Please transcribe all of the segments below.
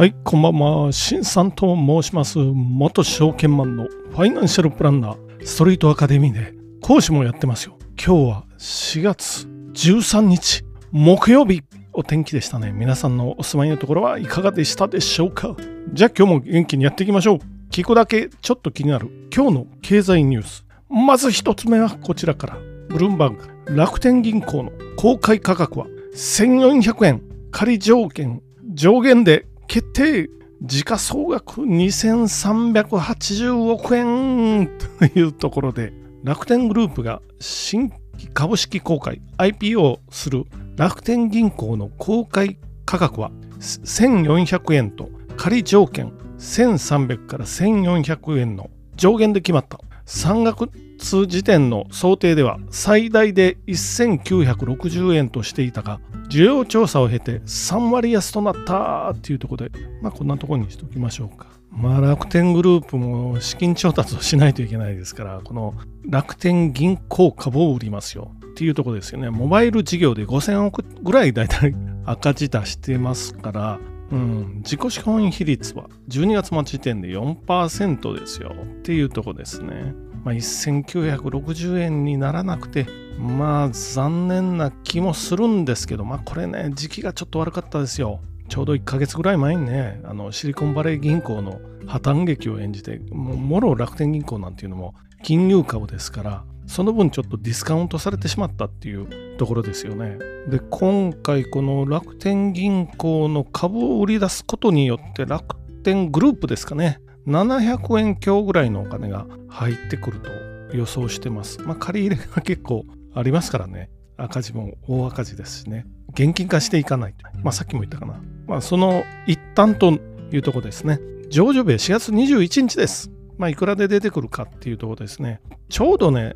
はい、こんばんは。新さんと申します。元証券マンのファイナンシャルプランナー、ストリートアカデミーで講師もやってますよ。今日は4月13日、木曜日、お天気でしたね。皆さんのお住まいのところはいかがでしたでしょうか？じゃあ今日も元気にやっていきましょう。聞くだけちょっと気になる今日の経済ニュース。まず一つ目はこちらから。ブルームバーグ、楽天銀行の公開価格は1400円、仮条件、上限で決定時価総額2380億円というところで楽天グループが新規株式公開 IPO する楽天銀行の公開価格は1400円と仮条件1300から1400円の上限で決まった。3月時点の想定では最大で1960円としていたが需要調査を経て3割安となったっていうところでまあこんなところにしておきましょうかまあ楽天グループも資金調達をしないといけないですからこの楽天銀行株を売りますよっていうところですよねモバイル事業で5000億ぐらいだいたい赤字出してますからうん、自己資本比率は12月末時点で4%ですよっていうとこですね。まあ、1960円にならなくて、まあ残念な気もするんですけど、まあこれね、時期がちょっと悪かったですよ。ちょうど1ヶ月ぐらい前にね、あのシリコンバレー銀行の破綻劇を演じて、ももろ楽天銀行なんていうのも金融株ですから、その分ちょっとディスカウントされてしまったっていうところですよね。で、今回この楽天銀行の株を売り出すことによって楽天グループですかね、700円強ぐらいのお金が入ってくると予想してます。まあ、借り入れが結構ありますからね。赤字も大赤字ですしね。現金化していかないと。まあ、さっきも言ったかな。まあ、その一端というとこですね。上場日4月21日です。まあ、いくらで出てくるかっていうとこですね。ちょうどね、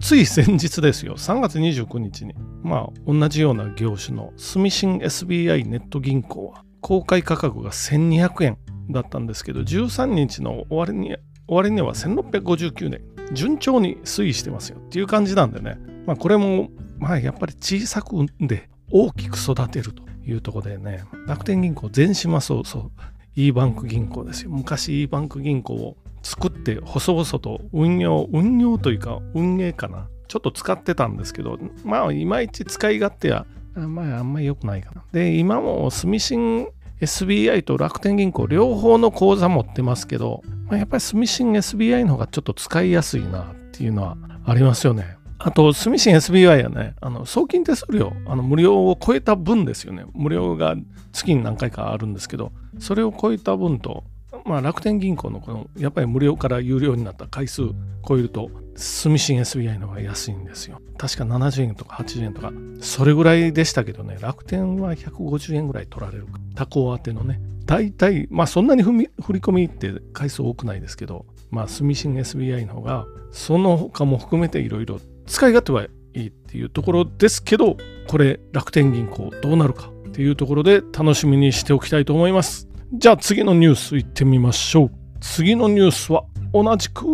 つい先日ですよ、3月29日に、まあ、同じような業種の住信 SBI ネット銀行は、公開価格が1200円だったんですけど、13日の終わりに終わりには1659年、順調に推移してますよっていう感じなんでね、まあ、これも、まあ、やっぱり小さくんで大きく育てるというところでね、楽天銀行、全島そうそう、e バンク銀行ですよ。昔 e バンク銀行を作って細々と運用運用というか運営かな。ちょっと使ってたんですけどまあいまいち使い勝手はまああんまり良くないかな。で今も住信 SBI と楽天銀行両方の口座持ってますけど、まあ、やっぱり住信 SBI の方がちょっと使いやすいなっていうのはありますよねあと、住信 SBI はね、あの送金手数料、あの無料を超えた分ですよね。無料が月に何回かあるんですけど、それを超えた分と、まあ、楽天銀行のこのやっぱり無料から有料になった回数超えると住信 SBI の方が安いんですよ。確か70円とか80円とかそれぐらいでしたけどね楽天は150円ぐらい取られる他行宛てのね大体まあそんなに振り込みって回数多くないですけどまあ住信 SBI の方がその他も含めていろいろ使い勝手はいいっていうところですけどこれ楽天銀行どうなるかっていうところで楽しみにしておきたいと思います。じゃあ次のニュースいってみましょう。次のニュースは同じく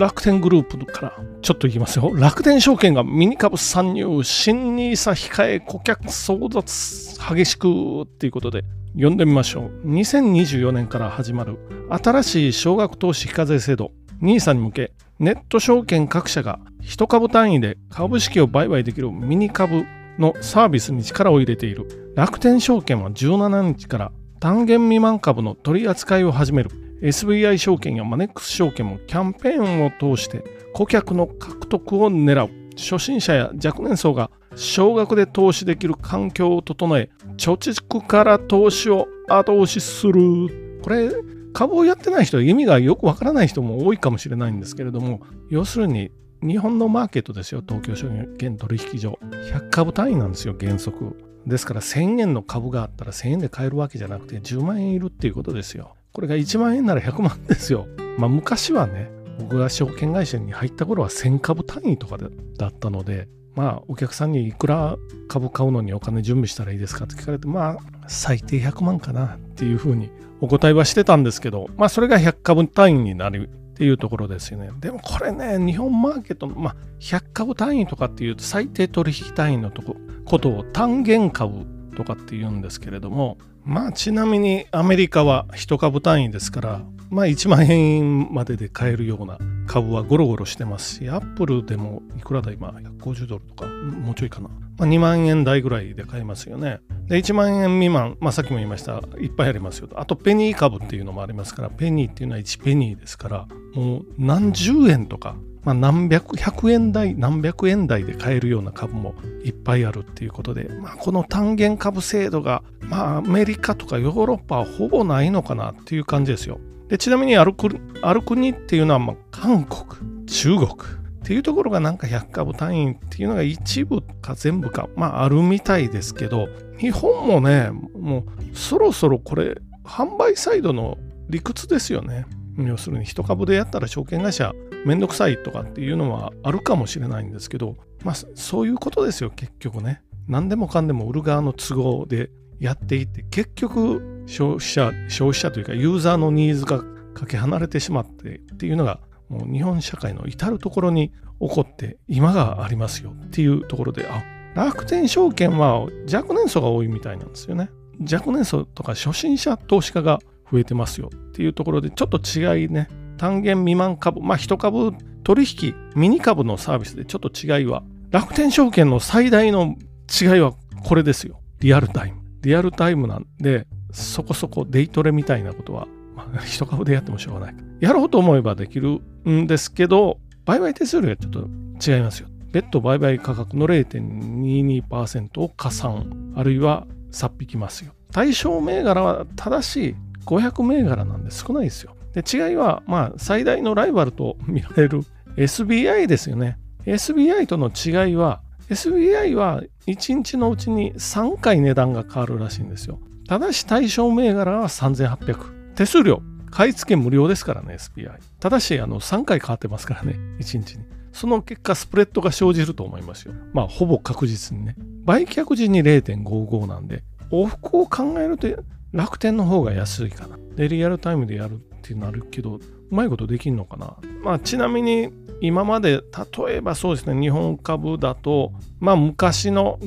楽天グループからちょっといますよ。楽天証券がミニ株参入、新 NISA 控え顧客争奪激しくっていうことで読んでみましょう。2024年から始まる新しい少額投資非課税制度 NISA に向けネット証券各社が1株単位で株式を売買できるミニ株のサービスに力を入れている楽天証券は17日から単元未満株の取り扱いを始める SBI 証券やマネックス証券もキャンペーンを通して顧客の獲得を狙う。初心者や若年層が少額で投資できる環境を整え貯蓄から投資を後押しする。これ株をやってない人は意味がよくわからない人も多いかもしれないんですけれども要するに日本のマーケットですよ。東京証券取引所。100株単位なんですよ原則。ですから1000円の株があったら1000円で買えるわけじゃなくて10万円いるっていうことですよ。これが1万円なら100万ですよ。まあ昔はね、僕が証券会社に入った頃は1000株単位とかだったので、まあお客さんにいくら株買うのにお金準備したらいいですかって聞かれて、まあ最低100万かなっていうふうにお答えはしてたんですけど、まあそれが100株単位になるっていうところですよね。でもこれね、日本マーケットの、まあ、100株単位とかっていうと最低取引単位のとこことを単元株とかって言うんですけれどもまあちなみにアメリカは1株単位ですからまあ1万円までで買えるような株はゴロゴロしてますしアップルでもいくらだ今150ドルとかもうちょいかな、まあ、2万円台ぐらいで買えますよね。で1万円未満、まあ、さっきも言いましたいっぱいありますよあとペニー株っていうのもありますからペニーっていうのは1ペニーですからもう何十円とかまあ、何百、100円台、何百円台で買えるような株もいっぱいあるっていうことで、まあ、この単元株制度が、まあ、アメリカとかヨーロッパはほぼないのかなっていう感じですよ。でちなみにある国っていうのは、まあ、韓国、中国っていうところがなんか100株単位っていうのが一部か全部か、まああるみたいですけど、日本もね、もうそろそろこれ、販売サイドの理屈ですよね。要するに一株でやったら証券会社めんどくさいとかっていうのはあるかもしれないんですけど、まあそういうことですよ、結局ね。何でもかんでも売る側の都合でやっていって、結局消費者、消費者というかユーザーのニーズがかけ離れてしまってっていうのがもう日本社会の至るところに起こって今がありますよっていうところで、あ、楽天証券は若年層が多いみたいなんですよね。若年層とか初心者投資家が増えてますよっていうところでちょっと違いね。単元未満株まあ1株取引ミニ株のサービスでちょっと違いは楽天証券の最大の違いはこれですよ。リアルタイム。リアルタイムなんでそこそこデイトレみたいなことは、まあ、1株でやってもしょうがない。やろうと思えばできるんですけど売買手数料がちょっと違いますよ。別途売買価格の0.22%を加算あるいはさっ引きますよ。対象銘柄は正しい500銘柄なんで少ないですよ。で違いは、まあ、最大のライバルと見られる SBI ですよね。SBI との違いは、SBI は1日のうちに3回値段が変わるらしいんですよ。ただし対象銘柄は3800。手数料、買い付け無料ですからね、SBI。ただし、あの、3回変わってますからね、1日に。その結果、スプレッドが生じると思いますよ。まあ、ほぼ確実にね。売却時に0.55なんで、往復を考えると楽天の方が安いかな。で、リアルタイムでやるってなるけど、うまいことできんのかな。まあ、ちなみに、今まで、例えばそうですね、日本株だと、まあ、昔の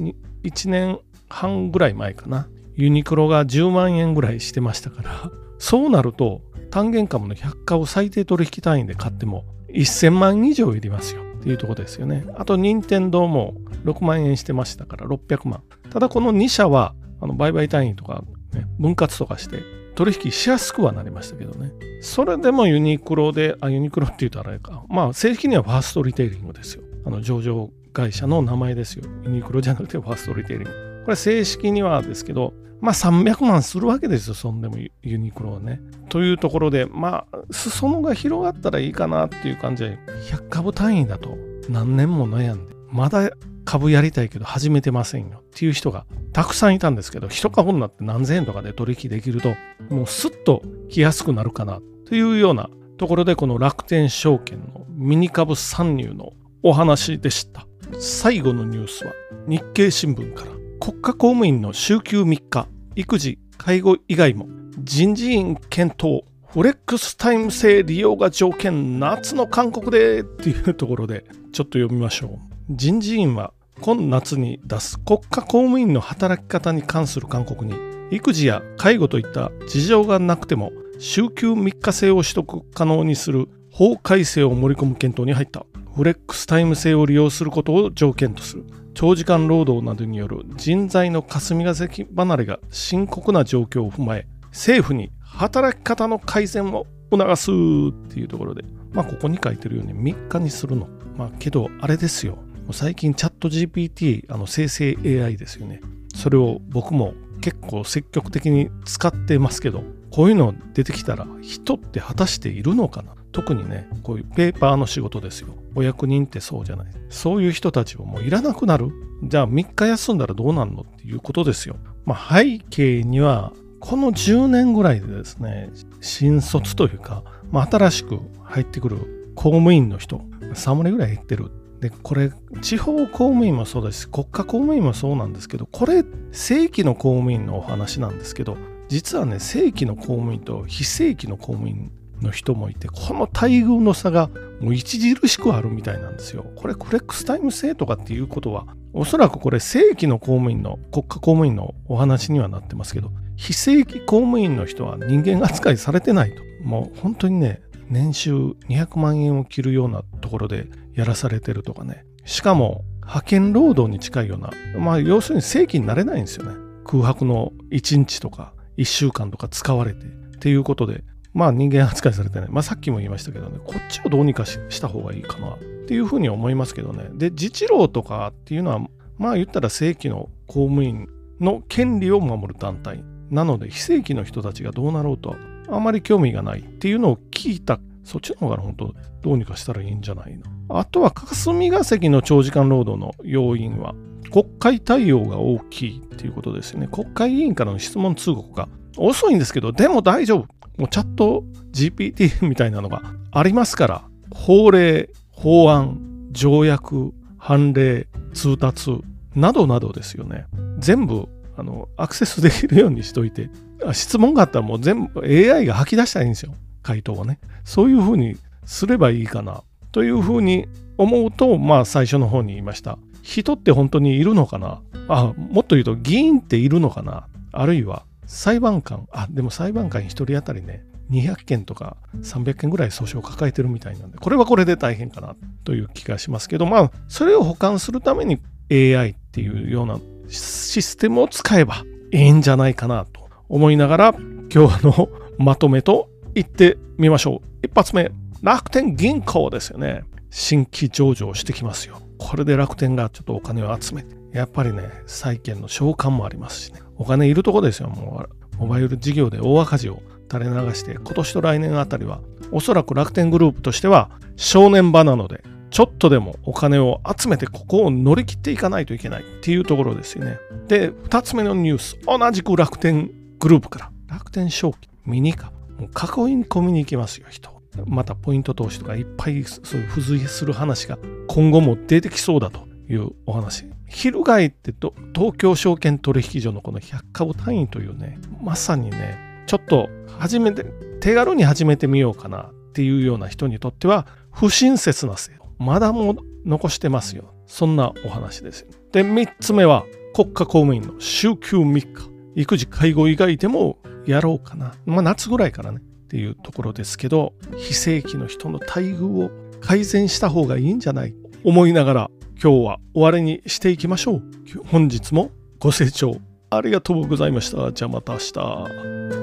1年半ぐらい前かな。ユニクロが10万円ぐらいしてましたから、そうなると、単元株の100株最低取引単位で買っても、1000万以上いりますよっていうとこですよね。あと、任天堂も6万円してましたから、600万。ただ、この2社は、売買単位とか、分割とかして取引しやすくはなりましたけどね。それでもユニクロで、あ、ユニクロって言うとあれか。まあ、正式にはファーストリテイリングですよ。あの、上場会社の名前ですよ。ユニクロじゃなくてファーストリテイリング。これ正式にはですけど、まあ300万するわけですよ、そんでもユニクロはね。というところで、まあ、裾野が広がったらいいかなっていう感じで、100株単位だと何年も悩んで、まだ株やりたいけど始めてませんよっていう人がたくさんいたんですけど、一株になって何千円とかで取引できると、もうスッと来やすくなるかなというようなところで、この楽天証券のミニ株参入のお話でした。最後のニュースは日経新聞から国家公務員の週休3日、育児、介護以外も人事院検討フレックスタイム制利用が条件夏の韓国でっていうところでちょっと読みましょう人事院は今夏に出す国家公務員の働き方に関する勧告に育児や介護といった事情がなくても週休3日制を取得可能にする法改正を盛り込む検討に入った。フレックスタイム制を利用することを条件とする。長時間労働などによる人材の霞が関離れが深刻な状況を踏まえ政府に働き方の改善を促すっていうところでまあここに書いてるように3日にするの。まあけどあれですよ。最近チャット GPT あの生成 AI ですよね。それを僕も結構積極的に使ってますけどこういうの出てきたら人って果たしているのかな？特にねこういうペーパーの仕事ですよ。お役人ってそうじゃない。そういう人たちはもういらなくなる。じゃあ3日休んだらどうなるのっていうことですよ。まあ背景にはこの10年ぐらいでですね新卒というか、まあ、新しく入ってくる公務員の人3割ぐらい減ってる。でこれ地方公務員もそうです国家公務員もそうなんですけどこれ正規の公務員のお話なんですけど実はね正規の公務員と非正規の公務員の人もいて、この待遇の差がもう著しくあるみたいなんですよ。これ、フレックスタイム制とかっていうことは、おそらくこれ、正規の公務員の、国家公務員のお話にはなってますけど、非正規公務員の人は人間扱いされてないと。もう本当にね、年収200万円を切るようなところでやらされてるとかね。しかも、派遣労働に近いような、まあ、要するに正規になれないんですよね。空白の1日とか1週間とか使われて。っていうことで、まあ人間扱いされてない。まあさっきも言いましたけどね、こっちをどうにかした方がいいかなっていうふうに思いますけどね。で、自治労とかっていうのは、まあ言ったら正規の公務員の権利を守る団体なので、非正規の人たちがどうなろうとあまり興味がないっていうのを聞いた、そっちの方が本当どうにかしたらいいんじゃないの？あとは霞が関の長時間労働の要因は、国会対応が大きいっていうことですよね。国会議員からの質問通告が遅いんですけど、でも大丈夫。もうチャット GPT みたいなのがありますから、法令、法案、条約、判例、通達などなどですよね。全部あのアクセスできるようにしといて、質問があったらもう全部 AI が吐き出したらいいんですよ。回答をね。そういうふうにすればいいかなというふうに思うと、まあ最初の方に言いました。人って本当にいるのかな？あ、もっと言うと議員っているのかな？あるいは裁判官、あ、でも裁判官1人当たりね、200件とか300件ぐらい訴訟を抱えてるみたいなんで、これはこれで大変かなという気がしますけど、まあ、それを保管するために AI っていうようなシステムを使えばいいんじゃないかなと思いながら、今日のまとめと言ってみましょう。一発目、楽天銀行ですよね。新規上場してきますよ。これで楽天がちょっとお金を集めて、やっぱりね、債券の償還もありますしね。お金いるとこですよ、もう。モバイル事業で大赤字を垂れ流して、今年と来年あたりは、おそらく楽天グループとしては正念場なので、ちょっとでもお金を集めてここを乗り切っていかないといけないっていうところですよね。で、2つ目のニュース、同じく楽天グループから、楽天証券、ミニカ、もう囲い込みに行きますよ、人。またポイント投資とかいっぱいそういう付随する話が今後も出てきそうだというお話。翻って東京証券取引所のこの100株単位というね、まさにね、ちょっと始めて、手軽に始めてみようかなっていうような人にとっては、不親切な制度、まだもう残してますよ。そんなお話ですよ。で、3つ目は、国家公務員の週休3日、育児介護以外でもやろうかな。まあ夏ぐらいからね、っていうところですけど、非正規の人の待遇を改善した方がいいんじゃない？思いながら今日は終わりにしていきましょう。本日もご清聴ありがとうございました。じゃあまた明日。